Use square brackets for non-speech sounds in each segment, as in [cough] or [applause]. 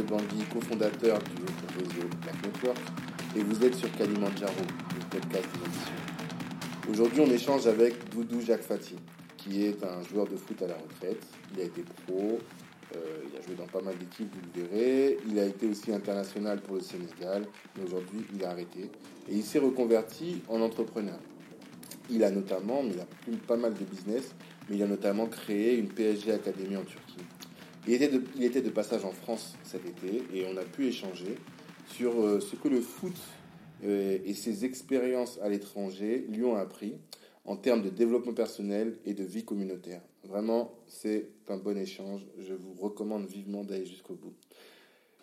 de Bangui, cofondateur du réseau Black Network, et vous êtes sur Kalimandjaro, le podcast des Aujourd'hui, on échange avec Doudou Jacques Fati, qui est un joueur de foot à la retraite. Il a été pro, euh, il a joué dans pas mal d'équipes, vous le verrez. Il a été aussi international pour le Sénégal, mais aujourd'hui, il a arrêté. Et il s'est reconverti en entrepreneur. Il a notamment, mais il a plus, pas mal de business, mais il a notamment créé une PSG Academy en Turquie. Il était, de, passage en France cet été et on a pu échanger sur euh, ce que le foot euh, et ses expériences à l'étranger lui ont appris en termes de développement personnel et de vie communautaire. Vraiment, c'est un bon échange. Je vous recommande vivement d'aller jusqu'au bout.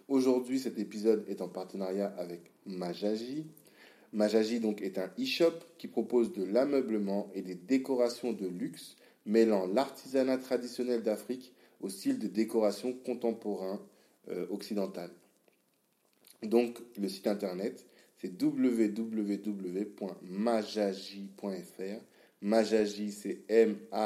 Aujourd'hui, cet épisode est en partenariat avec Majaji. Majaji donc est un e-shop qui propose de l'ameublement et des décorations de luxe mêlant l'artisanat traditionnel d'Afrique au style de décoration contemporain euh, occidental. Donc le site internet c'est www.majaji.fr. Majaji c'est M-A-J-A-J-I.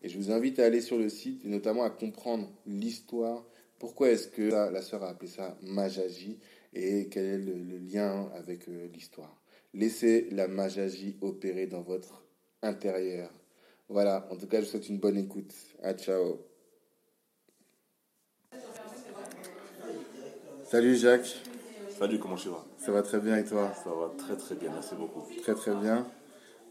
Et je vous invite à aller sur le site et notamment à comprendre l'histoire. Pourquoi est-ce que la sœur a appelé ça Majaji et quel est le, lien avec euh, l'histoire? Laissez la Majaji opérer dans votre intérieur. Voilà, en tout cas, je vous souhaite une bonne écoute. À ciao. Salut Jacques. Salut, comment tu vas? Ça va très bien et toi? Ça va très très bien, merci beaucoup. Très très bien.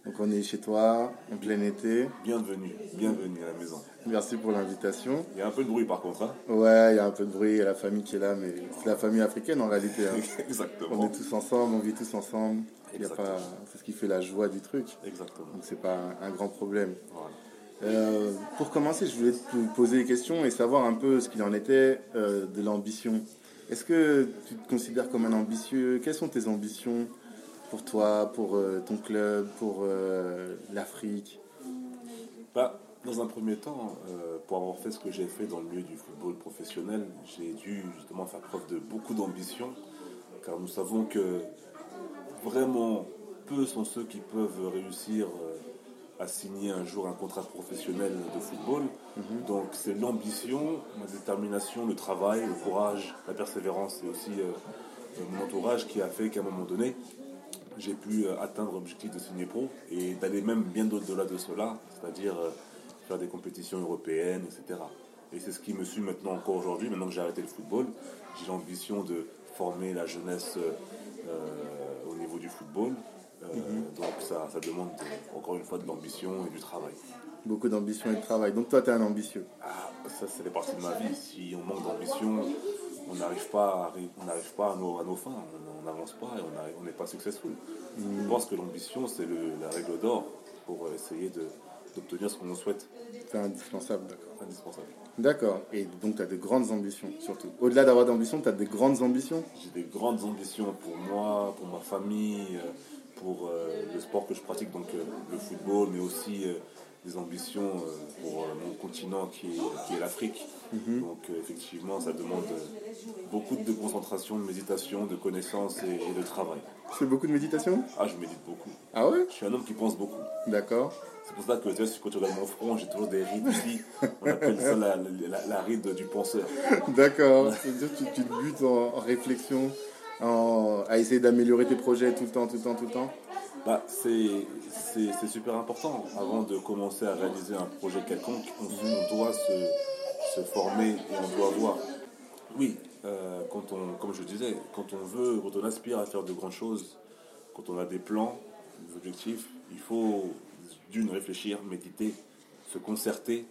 Donc on est chez toi, en plein été. Bienvenue, bienvenue à la maison. Merci pour l'invitation. Il y a un peu de bruit par contre. Hein ouais, il y a un peu de bruit, il y a la famille qui est là, mais c'est la famille africaine en réalité. Hein. [laughs] Exactement. On est tous ensemble, on vit tous ensemble. C'est ce qui fait la joie du truc. Exactement. Donc c'est pas un, grand problème. Euh, pour commencer, je voulais te poser des questions et savoir un peu ce qu'il en était euh, de l'ambition. Est-ce que tu te considères comme un ambitieux? Quelles sont tes ambitions? Pour toi, pour euh, ton club, pour euh, l'Afrique? Bah, Dans un premier temps, euh, pour avoir fait ce que j'ai fait dans le milieu du football professionnel, j'ai dû justement faire preuve de beaucoup d'ambition, car nous savons que vraiment peu sont ceux qui peuvent réussir à signer un jour un contrat professionnel de football. Mhm. Donc c'est l'ambition, la détermination, le travail, le courage, la persévérance et aussi mon entourage qui a fait qu'à un moment donné, j'ai pu euh, atteindre l'objectif de signer pro et d'aller même bien au-delà de cela, c'est-à-dire euh, faire des compétitions européennes, etc. Et c'est ce qui me suit maintenant encore aujourd'hui, maintenant que j'ai arrêté le football. J'ai l'ambition de former la jeunesse euh, au niveau du football. Mhm. Donc ça, ça demande encore une fois de l'ambition et du travail. Beaucoup d'ambition et de travail. Donc toi, tu es un ambitieux. Ah, ça, c'est les parties de ma vie. Si on manque d'ambition, on n'arrive pas, à, on pas à nos, à nos fins, on n'avance pas et on n'est pas successful. Je pense que l'ambition, c'est la règle d'or pour essayer d'obtenir ce qu'on souhaite. C'est indispensable, d'accord. Indispensable. D'accord. Et donc, tu as de grandes ambitions, surtout. Au-delà d'avoir d'ambition, tu as des grandes ambitions? J'ai des grandes ambitions pour moi, pour ma famille, euh, pour euh, le sport que je pratique, donc euh, le football, mais aussi des ambitions pour mon continent qui est, qui est l'Afrique. Mhm. Donc euh, effectivement, ça demande beaucoup de concentration, de méditation, de connaissance et, de travail. C'est beaucoup de méditation? Ah, je médite beaucoup. Ah ouais? Je suis un homme qui pense beaucoup. D'accord. C'est pour ça que tu vois, quand tu regardes mon front, j'ai toujours des rides ici. On appelle ça la, la, ride du penseur. [laughs] D'accord. C'est-à-dire que tu, tu te butes en, en réflexion, en, à essayer d'améliorer tes projets tout le temps, tout le temps, tout le temps? Bah, c'est super important. Avant de commencer à réaliser un projet quelconque, on, doit se, former et on doit voir. Oui, euh, quand on, comme je disais, quand on veut, quand on aspire à faire de grandes choses, quand on a des plans, des objectifs, il faut d'une réfléchir, méditer, se concerter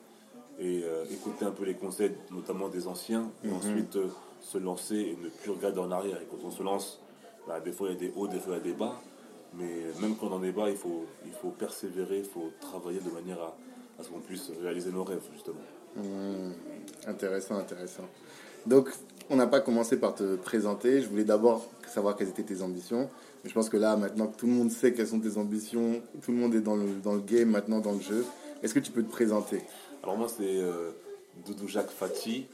et euh, écouter un peu les conseils, notamment des anciens, et mhm. ensuite euh, se lancer et ne plus regarder en arrière. Et quand on se lance, bah, des fois il y a des hauts, des fois il y a des bas. Mais même quand on en est bas, il faut, il faut persévérer, il faut travailler de manière à, à ce qu'on puisse réaliser nos rêves, justement. Mmh. intéressant, intéressant. Donc, on n'a pas commencé par te présenter. Je voulais d'abord savoir quelles étaient tes ambitions. Mais je pense que là, maintenant que tout le monde sait quelles sont tes ambitions, tout le monde est dans le, dans le game maintenant, dans le jeu, est-ce que tu peux te présenter? Alors moi, c'est euh, Doudou Jacques Fati,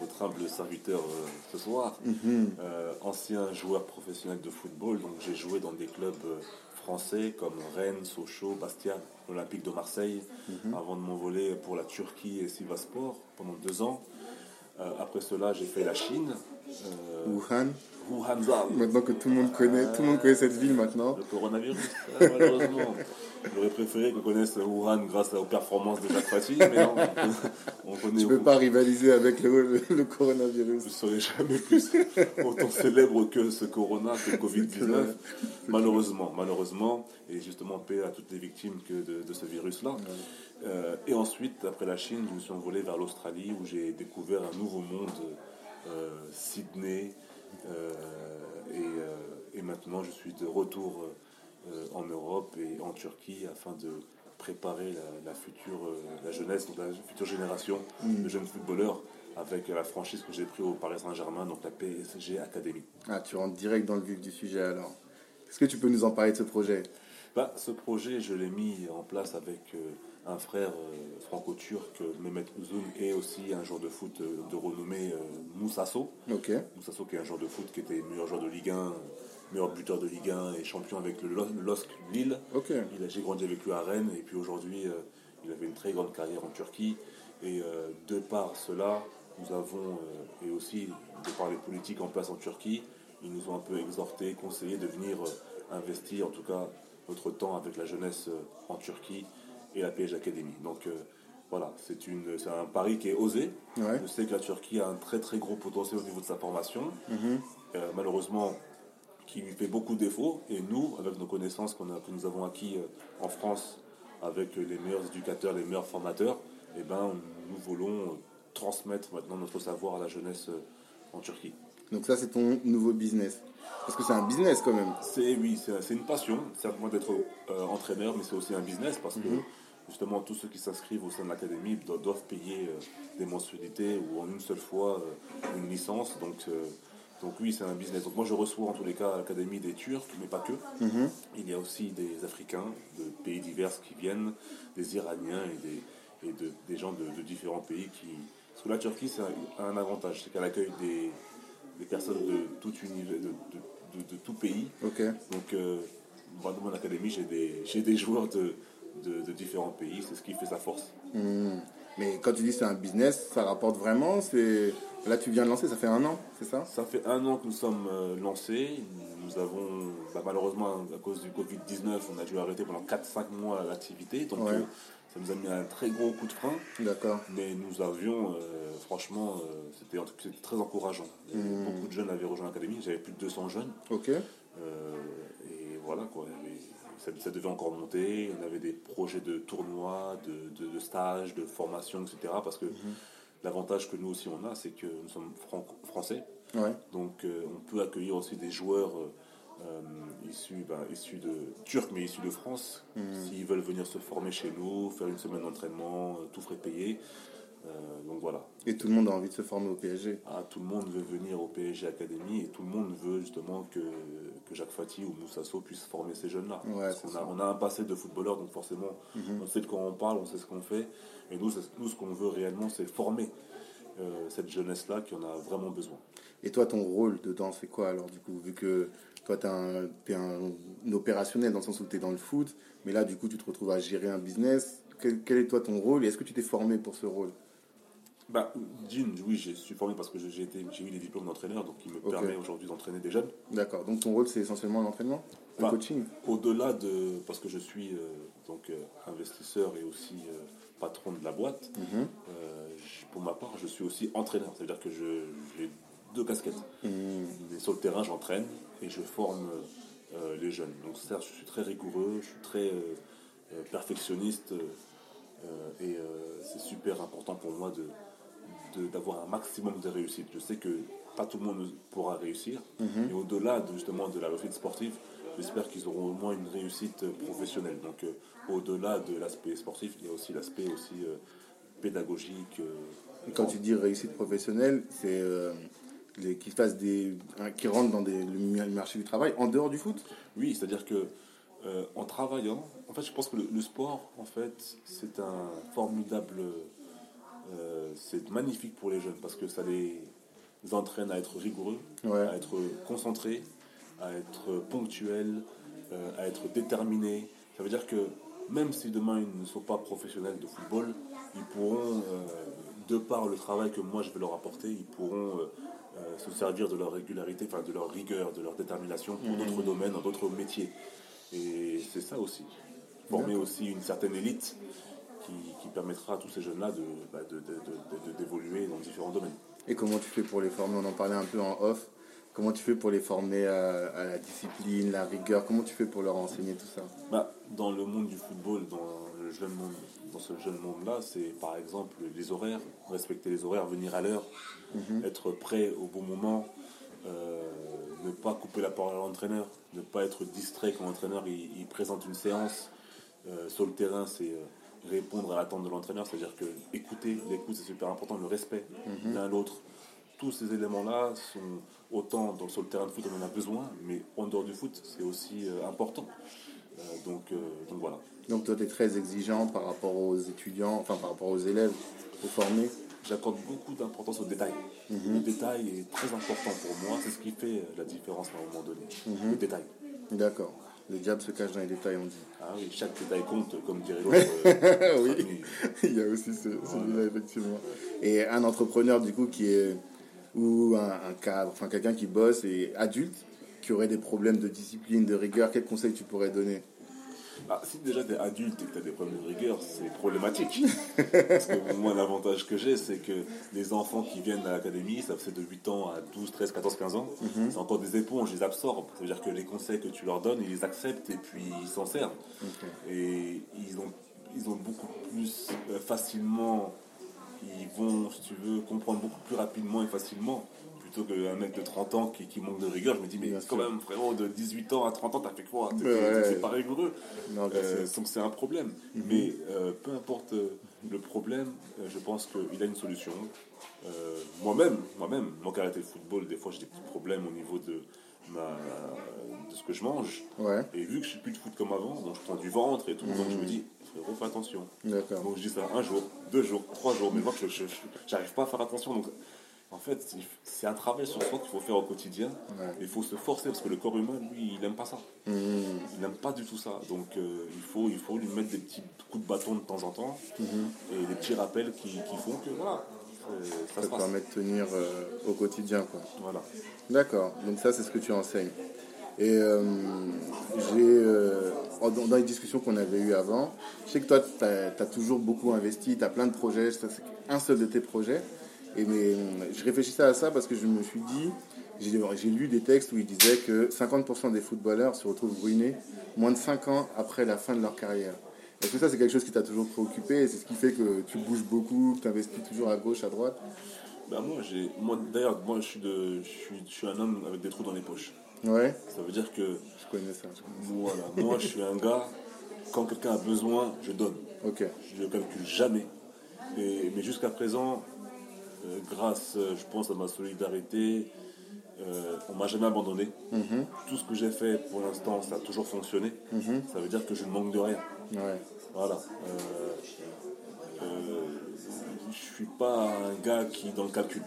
votre humble serviteur euh, ce soir, mhm. euh, ancien joueur professionnel de football. Donc j'ai joué dans des clubs euh, français comme Rennes, Sochaux, Bastia, l'Olympique de Marseille, mhm. avant de m'envoler pour la Turquie et Sivaspor pendant deux ans. après cela, j'ai fait la Chine. Wuhan. Wuhan. Maintenant que tout le monde connaît, tout le monde connaît cette ville maintenant. Le coronavirus, malheureusement. J'aurais préféré qu'on connaisse Wuhan grâce aux performances de Jacques Fati, mais non, on connaît. Tu ne peux pas rivaliser avec le, coronavirus. Je ne serai jamais plus autant célèbre que ce corona, que le Covid-19. Malheureusement, malheureusement, et justement paix à toutes les victimes que de, ce virus-là. Euh, et ensuite, après la Chine, je me suis envolé vers l'Australie où j'ai découvert un nouveau monde, euh, Sydney, euh, et, et, maintenant je suis de retour euh, en Europe et en Turquie afin de préparer la, future euh, la jeunesse, donc la future génération mm. de jeunes footballeurs avec la franchise que j'ai pris au Paris Saint-Germain, donc la PSG Academy. Ah, tu rentres direct dans le vif du sujet alors. Est-ce que tu peux nous en parler de ce projet? Bah, Ce projet, je l'ai mis en place avec euh, un frère franco-turc, Mehmet Uzun, et aussi un joueur de foot de renommée, Moussasso. Ok. Moussasso qui est un joueur de foot qui était meilleur joueur de Ligue 1 meilleur buteur de Ligue 1 et champion avec le LOSC Lille. J'ai grandi avec lui à Rennes et puis aujourd'hui, euh, il avait une très grande carrière en Turquie. Et euh, de par cela, nous avons, euh, et aussi de par les politiques en place en Turquie, ils nous ont un peu exhorté, conseillé de venir investir, en tout cas notre temps avec la jeunesse en Turquie et la PSG Academy. Donc voilà, c'est un pari qui est osé. Je sais que la Turquie a un très très gros potentiel au niveau de sa formation. Mm-hmm. malheureusement, qui lui fait beaucoup de défauts. Et nous, avec nos connaissances qu'on a, que nous avons acquis euh, en France, avec les meilleurs éducateurs, les meilleurs formateurs, eh ben, nous voulons transmettre maintenant notre savoir à la jeunesse euh, en Turquie. Donc ça, c'est ton nouveau business. Parce que c'est un business quand même. C'est oui, c'est une passion, certainement d'être euh, entraîneur, mais c'est aussi un business parce que mhm. justement tous ceux qui s'inscrivent au sein de l'académie doivent payer des mensualités ou en une seule fois une licence. Donc donc oui, c'est un business. Donc moi, je reçois en tous les cas à l'Académie des Turcs, mais pas que. Mhm. Il y a aussi des Africains de pays divers qui viennent, des Iraniens et des, et des gens de, différents pays qui... Parce que la Turquie, c'est un, avantage, c'est qu'elle accueille des, des, personnes de tout univers, de, de, tout pays. Donc, euh, dans mon académie, j'ai des, des joueurs de, différents pays, c'est ce qui fait sa force. Mhm. Mais quand tu dis c'est un business, ça rapporte vraiment? C'est... Là, tu viens de lancer, ça fait un an, c'est ça? Ça fait un an que nous sommes euh, lancés. Nous avons, bah, malheureusement, à cause du Covid-19, on a dû arrêter pendant 4-5 mois l'activité. Donc, euh, ça nous a mis un très gros coup de frein. D'accord. Mais nous avions, euh, franchement, c'était, très encourageant. Mmh. Beaucoup de jeunes avaient rejoint l'académie. J'avais plus de 200 jeunes. Ok. et voilà, quoi ça, devait encore monter. On avait des projets de tournois, de, stages, de formation, etc. Parce que mhm. L'avantage que nous aussi on a, c'est que nous sommes français. Donc euh, on peut accueillir aussi des joueurs euh, euh, issus, ben, issus de Turcs, mais issus de France. Mhm. S'ils veulent venir se former chez nous, faire une semaine d'entraînement, tout frais payé. Euh, donc voilà. Et tout le monde a envie de se former au PSG ah, Tout le monde veut venir au PSG Academy et tout le monde veut justement que, que Jacques Fati ou Moussasso puissent former ces jeunes-là. on, a, on a un passé de footballeur, donc forcément, mhm. on sait de quoi on parle, on sait ce qu'on fait. Et nous, nous ce qu'on veut réellement, c'est former euh, cette jeunesse-là qui en a vraiment besoin. Et toi, ton rôle dedans, c'est quoi alors, du coup Vu que toi, tu es, un, opérationnel dans le sens où tu es dans le foot, mais là, du coup, tu te retrouves à gérer un business. Quel, quel est toi ton rôle et est-ce que tu t'es formé pour ce rôle? Bah, Jean, oui, je suis formé parce que j'ai eu des diplômes d'entraîneur, donc il me permet aujourd'hui d'entraîner des jeunes. D'accord, donc ton rôle c'est essentiellement l'entraînement Le bah, coaching? Au-delà de. Parce que je suis euh, donc, euh, investisseur et aussi euh, patron de la boîte, mhm. pour ma part, je suis aussi entraîneur, c'est-à-dire que j'ai deux casquettes. Mhm. sur le terrain, j'entraîne et je forme les jeunes. Donc, certes, je suis très rigoureux, je suis très perfectionniste et c'est super important pour moi de d'avoir un maximum de réussite. Je sais que pas tout le monde pourra réussir, mais mhm. au-delà de, justement de la réussite sportive, j'espère qu'ils auront au moins une réussite professionnelle. Donc euh, au-delà de l'aspect sportif, il y a aussi l'aspect aussi euh, pédagogique. Euh, quand tu dis réussite professionnelle, c'est les, qui fassent des, qui rentrent dans des, le marché du travail en dehors du foot? Oui, c'est-à-dire que en travaillant, en fait, je pense que le, le sport, en fait, c'est un formidable euh, c'est magnifique pour les jeunes parce que ça les entraîne à être rigoureux, à être concentrés, à être ponctuels, euh, à être déterminés. Ça veut dire que même si demain ils ne sont pas professionnels de football, ils pourront, euh, de par le travail que moi je vais leur apporter, ils pourront se servir de leur régularité, enfin de leur rigueur, de leur détermination pour d'autres domaines, dans d'autres métiers. Et c'est ça aussi. Former aussi une certaine élite qui, qui permettra à tous ces jeunes-là de, bah, de- d'évoluer dans différents domaines. Et comment tu fais pour les former? On en parlait un peu en off. Comment tu fais pour les former à, à la discipline, la rigueur? Comment tu fais pour leur enseigner tout ça? Bah, dans le monde du football, dans, le jeune monde, dans ce jeune monde-là, c'est par exemple les horaires, respecter les horaires, venir à l'heure, être prêt au bon moment, euh, ne pas couper la parole à l'entraîneur, ne pas être distrait quand l'entraîneur il, il présente une séance. Euh, sur le terrain, c'est euh, répondre à l'attente de l'entraîneur, c'est-à-dire que écouter, l'écoute c'est super important, le respect l'un à l'autre. Tous ces éléments-là sont autant dans, sur le terrain de foot on en a besoin, mais en dehors du foot c'est aussi euh, important. Euh, donc, euh, donc voilà. Donc toi, tu es très exigeant par rapport aux étudiants, enfin par rapport aux élèves, aux formés. J'accorde beaucoup d'importance au détail. Le détail est très important pour moi, c'est ce qui fait la différence à un moment donné. Le détail. D'accord. Le diable se cache dans les détails, on dit. Ah oui, chaque détail compte, comme dirait [laughs] l'autre. euh, Oui. Il y a aussi ce- celui-là, effectivement. Et un entrepreneur, du coup, qui est. ou un, un cadre, enfin quelqu'un qui bosse et adulte, qui aurait des problèmes de discipline, de rigueur, quel conseil tu pourrais donner Ah, si déjà tu es adulte et que tu as des problèmes de rigueur, c'est problématique. [laughs] Parce que moi, l'avantage que j'ai, c'est que les enfants qui viennent à l'académie, ça fait de 8 ans à 12, 13, 14, 15 ans, c'est encore des éponges, ils les absorbent. Ça veut dire que les conseils que tu leur donnes, ils les acceptent et puis ils s'en servent. Et ils ont, ils ont beaucoup plus euh, facilement, ils vont, si tu veux, comprendre beaucoup plus rapidement et facilement. Plutôt qu'un mec de 30 ans qui, qui manque de rigueur, je me dis, mais Bien quand sûr. même, frérot, de 18 ans à 30 ans, t'as fait quoi? Ouais. t'es pas rigoureux. Non, Euh, donc c'est un problème. Mais euh, peu importe euh, le problème, euh, je pense qu'il a une solution. Moi-même, moi-même, moi qui arrêté le football, des fois j'ai des petits problèmes au niveau de, ma, de ce que je mange. Ouais, Et vu que je suis plus de foot comme avant, donc je prends du ventre et tout, donc je me dis, frérot, fais attention. Donc je dis ça un jour, deux jours, trois jours, mais moi je- j'arrive pas à faire attention. Donc en fait, c'est un travail sur soi qu'il faut faire au quotidien. Ouais. Il faut se forcer parce que le corps humain, lui, il n'aime pas ça. Mmh. Il n'aime pas du tout ça. Donc euh, il, faut, il faut lui mettre des petits coups de bâton de temps en temps et des petits rappels qui, qui font que voilà, euh, ça Ça te permet de tenir euh, au quotidien, quoi. Voilà. D'accord, donc ça c'est ce que tu enseignes. Et euh, j'ai, euh, dans, dans les discussions qu'on avait eues avant, je sais que toi tu as, toujours beaucoup investi, tu as plein de projets, ça, c'est un seul de tes projets. Et mais euh, je réfléchissais à ça parce que je me suis dit, j'ai lu des textes où ils disaient que 50% des footballeurs se retrouvent ruinés moins de 5 ans après la fin de leur carrière. Est-ce que ça c'est quelque chose qui t'a toujours préoccupé c'est ce qui fait que tu bouges beaucoup, que tu investis toujours à gauche, à droite? Ben moi, j'ai, moi d'ailleurs, moi je suis, de, je, suis, je suis un homme avec des trous dans les poches. Ouais, Ça veut dire que je connais ça. voilà, moi je suis un gars, quand quelqu'un a besoin, je donne. Ok, Je ne calcule jamais. Et, mais jusqu'à présent, grâce, euh, je pense, à ma solidarité, euh, on m'a jamais abandonné. Tout ce que j'ai fait pour l'instant, ça a toujours fonctionné. Ça veut dire que je ne manque de rien. ouais. Voilà. Euh, euh, je suis pas un gars qui est dans le calcul.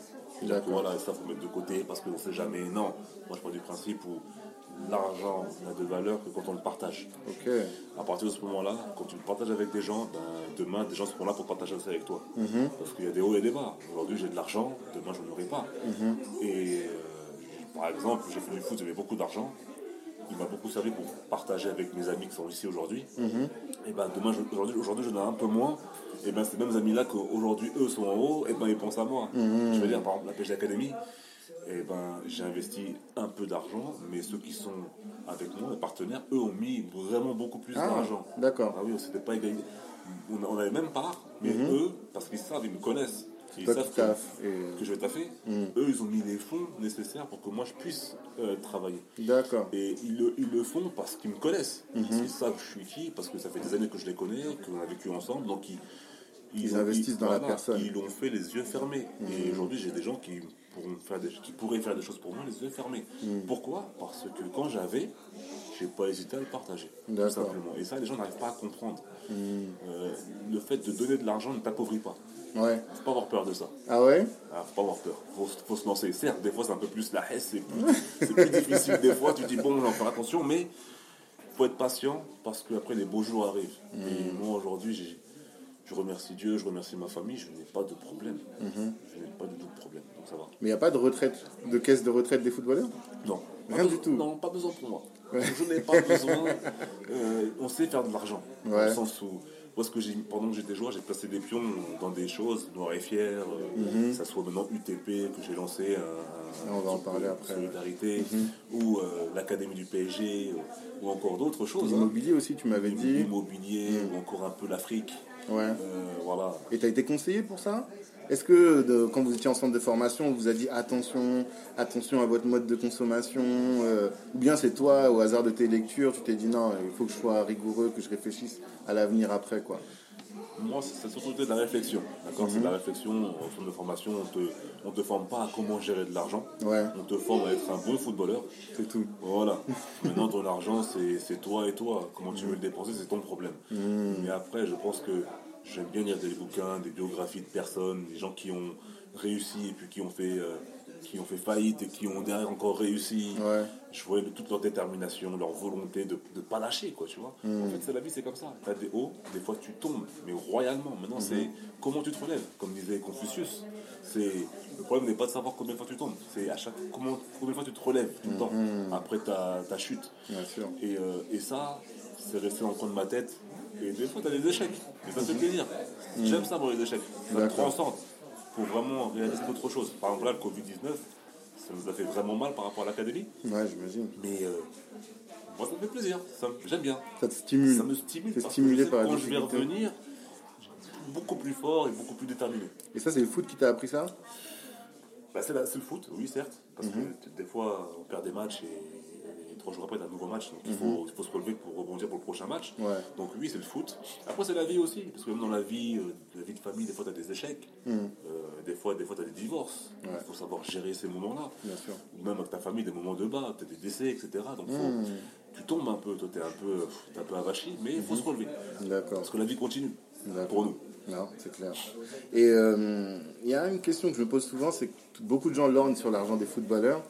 Voilà, ça faut mettre de côté parce qu'on ne sait jamais. Non, moi je pars du principe où l'argent n'a de valeur que quand on le partage. Ok, À partir de ce moment-là, quand tu le partages avec des gens, ben, demain, des gens seront là pour partager ça avec toi. Parce qu'il y a des hauts et des bas. Aujourd'hui, j'ai de l'argent, demain, je n'en aurai pas. Et euh, par exemple, j'ai fait du foot, j'avais beaucoup d'argent. Il m'a beaucoup servi pour partager avec mes amis qui sont ici aujourd'hui. Et ben demain, je- aujourd'hui, aujourd'hui, j'en ai un peu moins. Et ben ces mêmes amis-là qu'aujourd'hui, eux sont en haut, et ben ils pensent à moi. Je veux dire, par exemple, la PG Academy, et ben j'ai investi un peu d'argent, mais ceux qui sont avec moi, les partenaires, eux ont mis vraiment beaucoup plus Ah, d'argent. d'accord. Ah oui, on s'était pas égalité. On, on avait même part, mais eux, parce qu'ils savent, ils me connaissent. Ils Toi, savent que, et- que je vais taffer. Eux, ils ont mis les fonds nécessaires pour que moi je puisse euh, travailler. D'accord. Et ils le, ils le font parce qu'ils me connaissent. Parce qu'ils savent je suis qui, parce que ça fait des années que je les connais, qu'on a vécu ensemble. Donc ils, Ils investissent dans la personne. Ils l'ont fait les yeux fermés. Et aujourd'hui, j'ai des gens qui, pourront faire des, qui pourraient faire des choses pour moi les yeux fermés. Pourquoi? Parce que quand j'avais, j'ai pas hésité à le partager. Tout simplement. Et ça, les gens n'arrivent pas à comprendre. Euh, le fait de donner de l'argent ne t'appauvrit pas. Ouais. Faut pas avoir peur de ça. Ah ouais? Ah, faut pas avoir peur, faut, faut se lancer. Certes, des fois c'est un peu plus la haisse, c'est plus, plus difficile des fois, tu dis bon, on va faire attention, mais faut être patient parce qu'après les beaux jours arrivent. Et moi aujourd'hui, j'ai- je remercie Dieu, je remercie ma famille, je n'ai pas de problème. Je n'ai pas du tout de problème, donc ça va. Mais il n'y a pas de retraite, de caisse de retraite des footballeurs? Non. Rien du tout. Non, pas besoin pour moi. Je n'ai pas besoin. euh, on sait faire de l'argent. Dans le sens où, parce que j'ai- pendant que j'étais joueur, j'ai placé des pions dans des choses, Noir et Fier, euh, que ça soit maintenant UTP que j'ai lancé, un, un- Mhm. On va en parler de après, Solidarité, ou euh, l'Académie du PSG, euh, ou encore d'autres choses. hein. L'immobilier aussi, tu m'avais dit. L'immobilier, ou encore un peu l'Afrique. Ouais. Euh, voilà. Et tu as été conseillé pour ça? Est-ce que de- quand vous étiez en centre de formation, on vous a dit attention, attention à votre mode de consommation euh, Ou bien c'est toi, au hasard de tes lectures, tu t'es dit non, il faut que je sois rigoureux, que je réfléchisse à l'avenir après quoi? Moi, c'est surtout de la réflexion. D'accord? C'est de la réflexion. Au centre de formation, on te, on te forme pas à comment gérer de l'argent. Ouais, On te forme à être un bon footballeur. c'est tout. Voilà. [laughs] Maintenant, ton argent, c'est c'est toi et toi. Comment tu veux le dépenser, c'est ton problème. Mais après, je pense que j'aime bien lire des bouquins, des biographies de personnes, des gens qui ont réussi et puis qui ont fait, euh, qui ont fait faillite et qui ont derrière encore réussi. Ouais. Je voyais toute leur détermination, leur volonté de ne pas lâcher, quoi, tu vois. En fait, c'est la vie, c'est comme ça. Tu as des hauts, des fois tu tombes, mais royalement. Maintenant, c'est comment tu te relèves, comme disait Confucius. C'est le problème n'est pas de savoir combien de fois tu tombes, c'est à chaque comment combien de fois tu te relèves tout le temps après ta, ta chute. Bien sûr. Et, euh, et ça, c'est resté dans le coin de ma tête. Et des fois, tu as des échecs. Et ça fait plaisir. J'aime ça, moi, les échecs. Ça me transcende pour vraiment réaliser autre chose. Par exemple, là, le Covid-19, ça nous a fait vraiment mal par rapport à l'académie. Ouais, j'imagine. Mais euh, moi, ça me fait plaisir. J'aime bien. Ça te stimule. Ça me stimule. Parce stimulé que par que la Quand je vais revenir, beaucoup plus fort et beaucoup plus déterminé. Et ça, c'est le foot qui t'a appris ça? Bah, c'est le foot, oui, certes. Parce Mhm. que des fois, on perd des matchs et trois jours après, t'as un nouveau match. Donc, il, faut, il faut se relever pour rebondir pour le prochain match. Mhm. Ouais. Donc, oui, c'est le foot. Après, c'est la vie aussi. Parce que même dans la vie, euh, la vie de famille, des fois, t'as des échecs. Mhm. Euh, des fois, des fois, t'as des divorces. Il Ouais. faut savoir gérer ces moments-là. Ou même avec ta famille, des moments de bas, t'as des décès, etc. Donc, faut- Mhm. tu tombes un peu. Toi, t'es un peu, t'es un peu avachi, mais il faut se relever. Parce que la vie continue. Pour nous. Non, c'est clair. Et euh, il y a une question que je me pose souvent, c'est que beaucoup de gens lorgnent sur l'argent des footballeurs,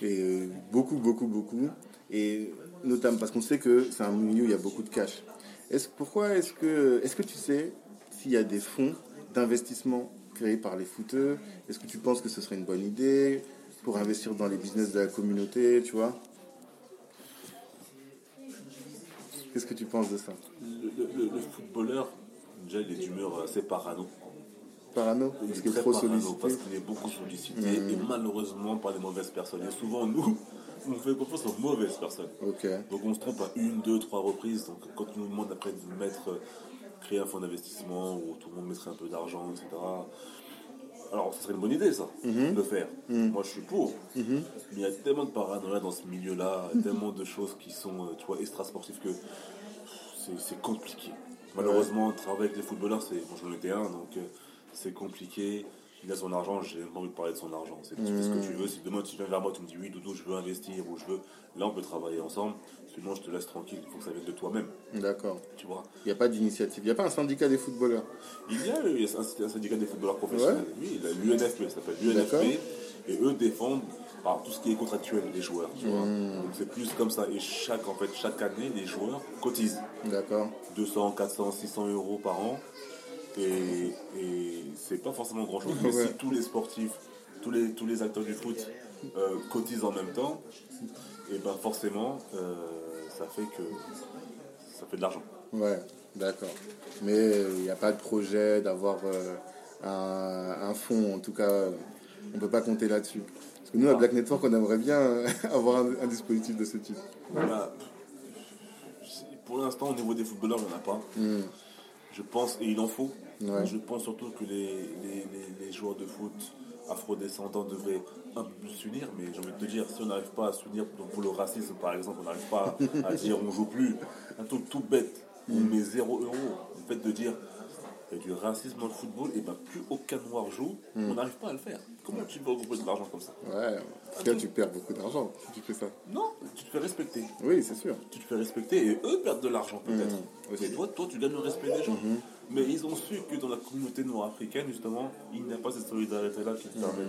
et euh, beaucoup, beaucoup, beaucoup, et notamment parce qu'on sait que c'est un milieu où il y a beaucoup de cash. Est-ce, pourquoi est-ce que, est-ce que tu sais s'il y a des fonds d'investissement créés par les footeux? Est-ce que tu penses que ce serait une bonne idée pour investir dans les business de la communauté, tu vois? Qu'est-ce que tu penses de ça? Le, le- le- le footballeur, déjà, il est d'humeur assez parano. Parano Il Parce qu'il est trop parano sollicité parce qu'il est beaucoup sollicité et malheureusement par les mauvaises personnes. Et souvent, nous, [laughs] on fait confiance aux mauvaises personnes. Donc on se trompe à une, deux, trois reprises. Donc quand on nous demande après de mettre, euh, créer un fonds d'investissement où tout le monde mettrait un peu d'argent, etc. Alors, ce serait une bonne idée, ça, de le faire. Moi, je suis pour. Mais il y a tellement de paranoïa dans ce milieu-là, tellement de choses qui sont, euh, tu vois, extra-sportives que c'est- c'est compliqué. Malheureusement, travailler avec les footballeurs, c'est, bon, j'en étais un, donc euh, c'est compliqué. Il a son argent, j'ai même pas envie de parler de son argent. C'est, tu fais ce que tu veux. Si demain tu viens vers moi, tu me dis oui, Doudou, je veux investir ou je veux. Là, on peut travailler ensemble. Sinon, je te laisse tranquille. Il faut que ça vienne de toi-même. D'accord. Tu vois? Il n'y a pas d'initiative. Il n'y a pas un syndicat des footballeurs? Il y a, un, un syndicat des footballeurs professionnels. Oui, l'UNFP, ça s'appelle l'UNFP. Et eux défendent par tout ce qui est contractuel, les joueurs. Tu vois. Donc c'est plus comme ça. Et chaque, en fait, chaque année, les joueurs cotisent. D'accord. 200, 400, 600 euros par an. Et, et c'est pas forcément grand chose. Mais Ouais. si tous les sportifs, tous les, tous les acteurs du foot euh, cotisent en même temps, et ben forcément, euh, ça fait que ça fait de l'argent. Ouais, d'accord. Mais il n'y a pas de projet d'avoir euh, un, un fonds, en tout cas, on ne peut pas compter là-dessus. Parce que nous, à Black Network, on aimerait bien [laughs] avoir un, un dispositif de ce type. Pour l'instant, au niveau des footballeurs, il n'y en a pas. Je pense, et il en faut. Ouais. Je pense surtout que les, les, les- les joueurs de foot afrodescendants devraient un peu plus s'unir, mais j'ai envie de te dire, si on n'arrive pas à s'unir, pour le racisme par exemple, on n'arrive pas à [laughs] dire on joue plus, un truc tout bête, on met 0 euros, le fait de dire il y a du racisme dans le football, et ben plus aucun noir joue, on n'arrive pas à le faire. Comment tu peux regrouper de l'argent comme ça? Ouais, en tout cas, tu perds beaucoup d'argent si tu fais ça. Non, tu te fais respecter. Oui, c'est sûr. tu te fais respecter et eux perdent de l'argent peut-être. Aussi. Mais toi, toi, tu gagnes le respect des gens. Mais ils ont su que dans la communauté noire africaine, justement, il n'y a pas cette solidarité-là qui te permet.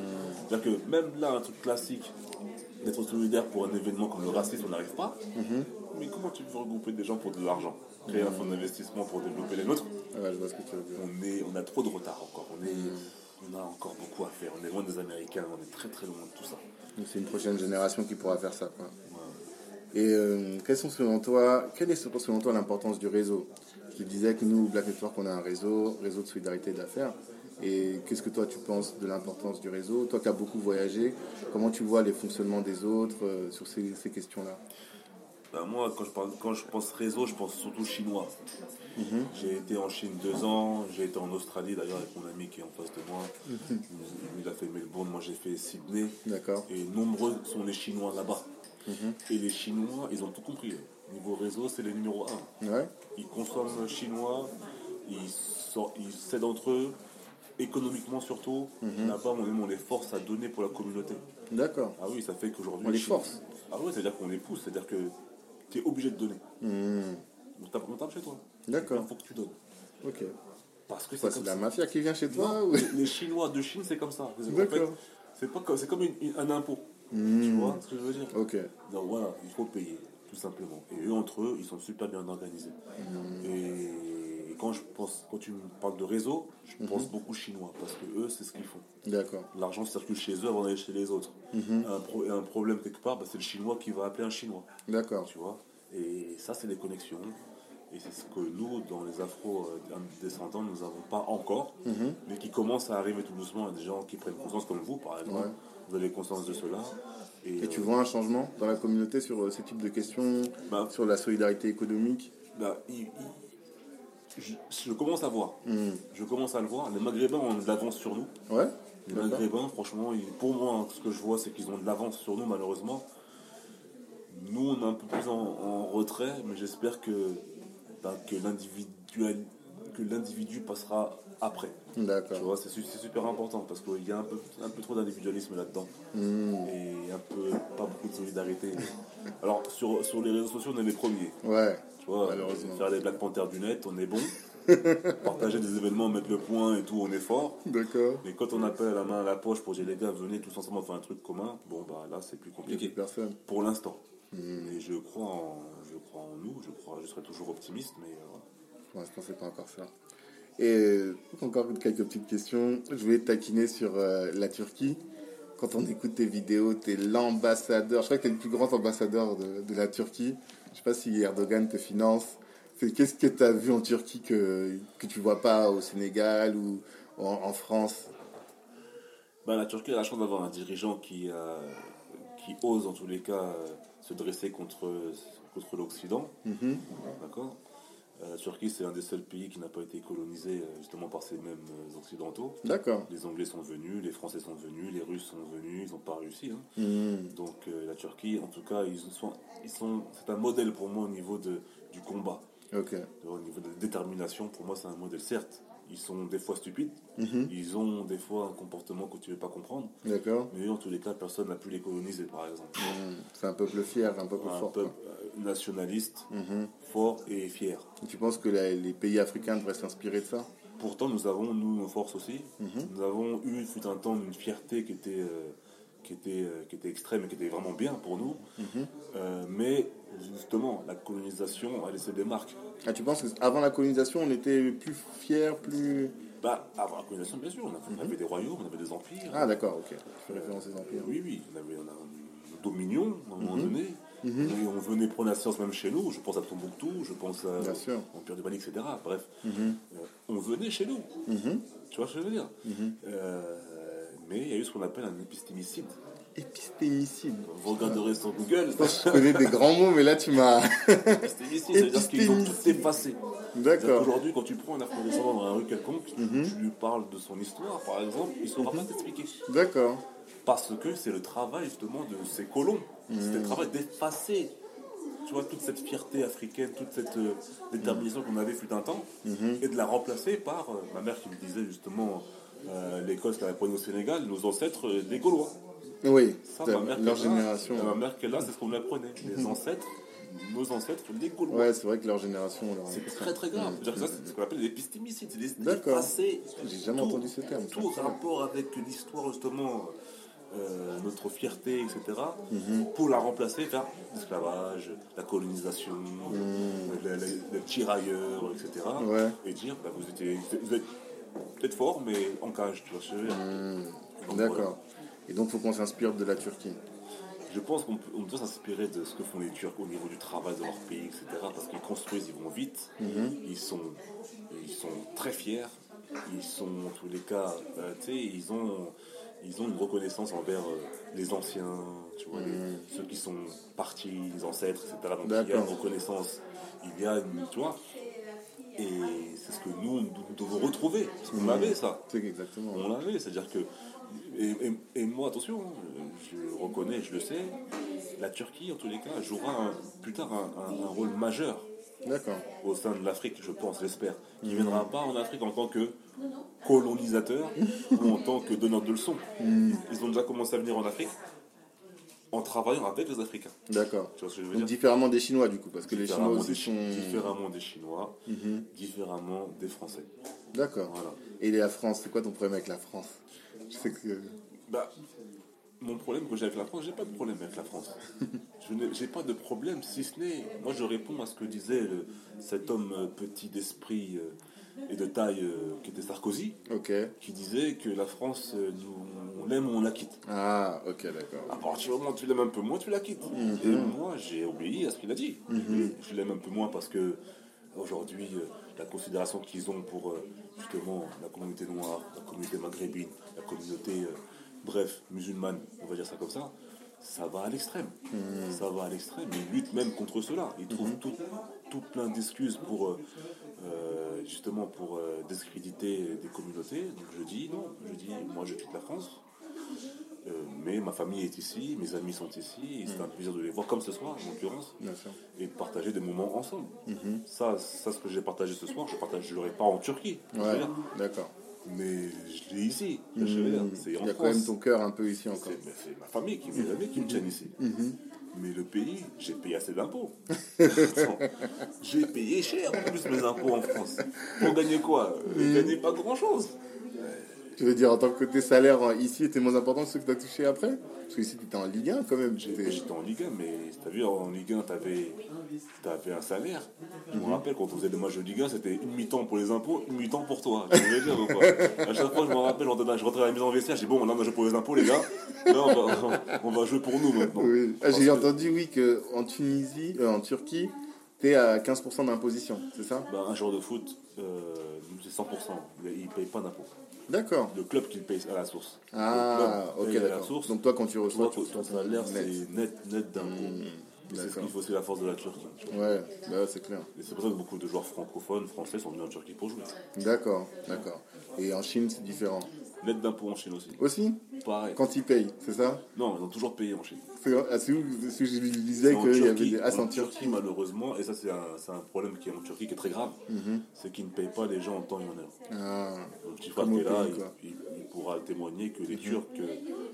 C'est-à-dire que même là, un truc classique, d'être solidaire pour un événement comme le racisme, on n'arrive pas. mais comment tu veux regrouper des gens pour de l'argent? Créer un fonds d'investissement pour développer les nôtres? Ouais, je vois ce que tu veux dire. on, est, on a trop de retard encore. On, est, on a encore beaucoup à faire. On est loin des Américains, on est très très loin de tout ça. C'est une prochaine génération qui pourra faire ça. Quoi. Et euh, quelles sont selon toi, quelle est selon toi l'importance du réseau? Je disais que nous, Black Network, on a un réseau, réseau de solidarité d'affaires. Et qu'est-ce que toi tu penses de l'importance du réseau? Toi qui as beaucoup voyagé, comment tu vois les fonctionnements des autres euh, sur ces, ces questions-là? Ben, moi, quand je, parle, quand je pense réseau, je pense surtout chinois. J'ai été en Chine deux ans, j'ai été en Australie d'ailleurs avec mon ami qui est en face de moi. il, il a fait Melbourne, moi j'ai fait Sydney. D'accord Et nombreux sont les Chinois là-bas. Et les Chinois, ils ont tout compris. Niveau réseau, c'est les numéro un. Ouais Ils consomment chinois, ils, sont- ils s'aident entre eux, économiquement surtout. Là-bas, on, on les force à donner pour la communauté. D'accord. Ah oui, ça fait qu'aujourd'hui. On les force Ah oui, c'est-à-dire qu'on les pousse, c'est-à-dire que tu es obligé de donner. Hmm. On tape, on tape chez toi. D'accord. Il faut que tu donnes. Ok. Parce que Quoi, c'est la mafia qui vient chez toi Non, ou- les- [laughs] Chinois de Chine, c'est comme ça. En fait, D'accord. c'est pas comme, c'est comme une- une- un impôt. Tu Hmm. vois ce que je veux dire? Ok. Donc voilà, il faut payer, tout simplement. Et eux, entre eux, ils sont super bien organisés. Et quand je pense, quand tu me parles de réseau, je pense beaucoup chinois, parce que eux, c'est ce qu'ils font. D'accord. L'argent circule chez eux avant d'aller chez les autres. un, pro- un problème quelque part, bah, c'est le chinois qui va appeler un chinois. D'accord. Tu vois? Et ça, c'est des connexions. Et c'est ce que nous, dans les afro-descendants, nous n'avons pas encore, mais qui commence à arriver tout doucement. A des gens qui prennent conscience, comme vous, par exemple. Ouais. Vous avez conscience de cela. Et tu euh, vois un changement dans la communauté sur euh, ces types de questions, Bah, sur la solidarité économique? bah, il- il- je, je commence à voir. Hmm. Je commence à le voir. Les Maghrébins ont de l'avance sur nous. Ouais Les. Maghrébins, franchement, ils- pour moi, ce que je vois, c'est qu'ils ont de l'avance sur nous, malheureusement. Nous, on est un peu plus en, en retrait, mais j'espère que, que l'individu passera après. Tu D'accord. vois, c'est su- c'est super important parce qu'il y a un peu, un peu trop d'individualisme là-dedans Hmm. et un peu pas beaucoup de solidarité. [laughs] Alors, sur, sur les réseaux sociaux, on est les premiers. Ouais. Tu vois, Malheureusement. faire les Black Panthers du net, on est bon. [laughs] Partager des événements, mettre le point et tout, on est fort. D'accord. Mais quand on appelle à la main à la poche pour dire les gars, venez tous ensemble faire un truc commun, bon bah là c'est plus compliqué. personne. Pour l'instant. Et je crois en, je crois en nous, je crois, je serai toujours optimiste, mais euh. Pour l'instant, c'est pas encore ça. Et euh, encore quelques petites questions. Je voulais taquiner sur euh, la Turquie. Quand on écoute tes vidéos, tu es l'ambassadeur. Je crois que tu es le plus grand ambassadeur de, de la Turquie. Je sais pas si Erdogan te finance. Qu'est-ce que tu as vu en Turquie que, que tu vois pas au Sénégal ou en, en France? Bah, la Turquie a la chance d'avoir un dirigeant qui, euh, qui ose en tous les cas euh, se dresser contre, contre l'Occident. Mhm. D'accord? La Turquie c'est un des seuls pays qui n'a pas été colonisé euh, justement par ces mêmes euh, Occidentaux. D'accord. Les Anglais sont venus, les Français sont venus, les Russes sont venus, ils n'ont pas réussi. hein. Mhm. Donc euh, la Turquie, en tout cas, ils sont, ils sont, c'est un modèle pour moi au niveau de, du combat, Ok. au niveau de la détermination. Pour moi, c'est un modèle. Certes, ils sont des fois stupides, Mhm. ils ont des fois un comportement que tu ne veux pas comprendre, D'accord. mais en tous les cas, personne n'a pu les coloniser, par exemple. C'est un peuple fier, un peuple Un fort. peuple nationaliste. Mhm. fort et fier. Et Tu penses que la- les pays africains devraient s'inspirer de ça? Pourtant, nous avons, nous, nos forces aussi. Mhm. Nous avons eu, fut un temps, une fierté qui était, euh, qui, était, euh, qui était extrême et qui était vraiment bien pour nous. Euh, mais, justement, la colonisation a laissé des marques. Ah, tu penses qu'avant la colonisation, on était plus fiers, plus... Bah, avant la colonisation, bien sûr, on avait, on avait des royaumes, on avait des empires. Ah, d'accord, ok. Tu fais référence aux empires. Oui, oui, on avait un dominion à un moment Mhm. donné. Et on venait prendre la science même chez nous. Je pense à Tombouctou, je pense à l'Empire du Mali, etc. Bref, Mhm. euh, on venait chez nous. Mhm. Tu vois ce que je veux dire? Mhm. Euh, Mais il y a eu ce qu'on appelle un épistémicide. Épistémicide. Vous regarderez sur Google. Je connais des grands mots, mais là, tu m'as... Épistémicide, c'est-à-dire qu'ils ont tout effacé. D'accord. qu'aujourd'hui, quand tu prends un afro-descendant dans la rue quelconque, Mhm. tu lui parles de son histoire, par exemple, il ne saura pas t'expliquer. D'accord. Parce que c'est le travail justement de ces colons. C'était le travail d'effacer, tu vois, toute cette fierté africaine, toute cette euh, détermination qu'on avait fut un temps, et de la remplacer par, euh, ma mère qui me disait justement, euh, l'Écosse qu'elle apprenait au Sénégal, nos ancêtres euh, des Gaulois. Oui, Ça, c'est ma mère leur génération. Ma mère qui est là, c'est ce qu'on apprenait. Les ancêtres, nos ancêtres, des Gaulois. Ouais, c'est vrai que leur génération... leur- C'est très très grave. Ça, c'est ce qu'on appelle l'épistémicide. C'est D'accord. J'ai jamais tout- entendu ce terme. Tout rapport avec l'histoire justement euh, notre fierté, etc., Mhm. pour la remplacer par l'esclavage, la colonisation, le, le- le tirailleur, etc. Mhm. Ouais. Et dire, bah, vous, étiez, vous êtes peut-être fort, mais en cage, tu vois ce voilà. Et donc, faut qu'on s'inspire de la Turquie. Je pense qu'on peut, doit s'inspirer de ce que font les Turcs au niveau du travail de leur pays, etc. Parce qu'ils construisent, ils vont vite, ils, sont, ils sont très fiers, ils sont en tous les cas, euh, tu sais, ils ont, ils ont une reconnaissance envers euh, les anciens, tu vois, les- ceux qui sont partis, les ancêtres, etc. Donc il y a une reconnaissance, il y a une, tu vois, et c'est ce que nous, nous, devons retrouver, parce qu'on avait ça. Exactement. On l'avait, c'est-à-dire que. Et, et- et moi, attention, hein, je reconnais, je le sais, la Turquie, en tous les cas, jouera un- plus tard un, un- un rôle majeur au sein de l'Afrique, je pense, j'espère. Qui ne viendra pas en Afrique en tant que colonisateur [laughs] ou en tant que donneur de leçons. Ils ont déjà commencé à venir en Afrique en travaillant avec les Africains. D'accord. Tu vois ce que je veux Donc, dire différemment des Chinois, du coup, parce que les Chinois aussi des, sont. Mhm. différemment des Chinois, différemment des Français. D'accord. Voilà. Et la France, c'est quoi ton problème avec la France? Que. Bah, mon problème que j'ai avec la France, j'ai pas de problème avec la France. Je n'ai pas de problème, si ce n'est, moi je réponds à ce que disait le- cet homme euh, petit d'esprit euh, et de taille euh, qui était Sarkozy, Ok. qui disait que la France, euh, nous, on l'aime ou on la quitte. Ah, ok, d'accord. À partir du moment où tu l'aimes un peu moins, tu la quittes. Et moi, j'ai obéi à ce qu'il a dit. Je l'aime un peu moins parce que aujourd'hui, euh, la considération qu'ils ont pour euh, justement la communauté noire, la communauté maghrébine, la communauté, euh, bref, musulmane, on va dire ça comme ça, ça va à l'extrême. Ça va à l'extrême. Ils luttent même contre cela. Ils trouvent tout, tout plein d'excuses pour euh, justement pour euh, discréditer des communautés. Donc je dis non, je dis moi je quitte la France. Mais ma famille est ici, mes amis sont ici, et c'est un plaisir de les voir comme ce soir, en l'occurrence, et de partager des moments ensemble. Ça, ça, ce que j'ai partagé ce soir, je partage, je l'aurai pas en Turquie, Ouais, d'accord. mais je l'ai ici. je veux dire, C'est Il y a quand même ton cœur un peu ici encore. C'est ma famille, qui, mes amis qui me tiennent ici. Mais le pays, j'ai payé assez d'impôts. [laughs] J'ai payé cher en plus mes impôts en France. Pour gagner quoi? Je gagnais pas grand-chose. Tu veux dire en tant que tes salaires euh, ici étaient moins importants que ceux que tu as touchés après? Parce que ici tu étais en Ligue 1 quand même. J'étais- en Ligue 1, mais t'as vu, en Ligue 1, t'avais avais un salaire. Je me rappelle, quand on faisait des matchs de Ligue 1, c'était une mi-temps pour les impôts, une mi-temps pour toi. Tu veux dire ou pas? À chaque fois, je me rappelle, je rentrais à la maison en vestiaire, j'ai dit, bon, là, on a joué pour les impôts, les gars. Là, on va, on va jouer pour nous maintenant. Oui. Ah, J'ai que, entendu, oui, qu'en Tunisie, euh, en Turquie, tu es à 15% d'imposition, c'est ça? Bah, un joueur de foot, euh, c'est 100%. Il ne paye pas d'impôts. D'accord. Le club qui le paye à la source. Ah, ok, d'accord. Donc toi, quand tu reçois, Toi, ton salaire, net. c'est net, net d'impôts. Et C'est ce qu'il faut aussi la force de la Turquie. Ouais, bah ouais, c'est clair. Et c'est pour ça que beaucoup de joueurs francophones, français, sont venus en Turquie pour jouer. D'accord, d'accord. Et en Chine, c'est différent. Net d'impôts en Chine aussi. Aussi Pareil. Quand ils payent, c'est ça Non, ils ont toujours payé en Chine. C'est ah, où je disais qu'il y avait des... Ah, en en Turquie, malheureusement, et ça c'est un, un problème qui est en Turquie qui est très grave, c'est qu'ils ne payent pas les gens en temps et en heure. Ah, qui au est là, il, il- il pourra témoigner que les Turcs, euh,